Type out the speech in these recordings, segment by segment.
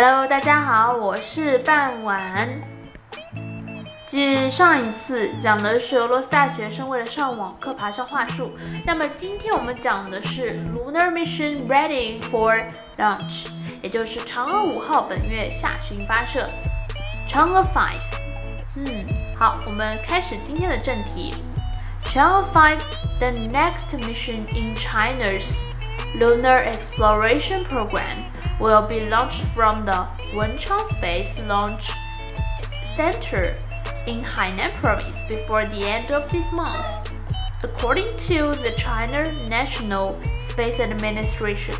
Hello，大家好，我是半晚。继上一次讲的是俄罗斯大学生为了上网课爬上话术，那么今天我们讲的是 Lunar Mission Ready for Launch，也就是嫦娥五号本月下旬发射。嫦娥 Five，嗯，好，我们开始今天的正题。Chang'e 5, the next mission in China's lunar exploration program, will be launched from the Wenchang Space Launch Center in Hainan Province before the end of this month, according to the China National Space Administration.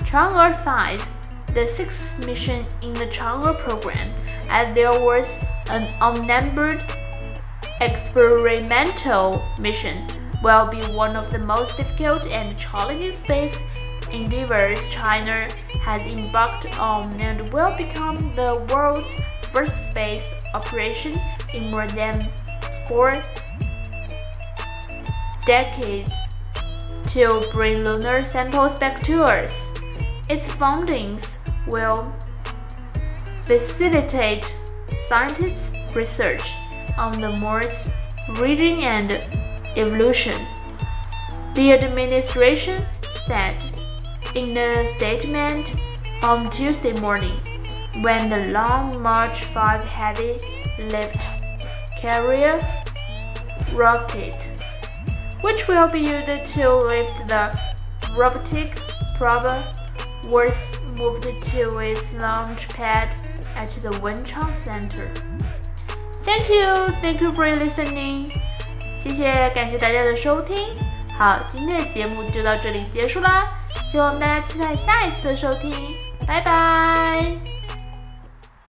Chang'e 5, the sixth mission in the Chang'e program, as there was an unnumbered experimental mission will be one of the most difficult and challenging space endeavors China has embarked on and will become the world's first space operation in more than four decades to bring lunar samples back to Earth. Its findings will facilitate scientists' research on the Moon's region and evolution. The administration said in a statement on Tuesday morning when the Long March 5 heavy lift carrier rocket, which will be used to lift the robotic probe, was moved to its launch pad at the Wenchang Center. Thank you, thank you for listening. 谢谢，感谢大家的收听。好，今天的节目就到这里结束啦， 希望大家期待下一次的收听。拜拜。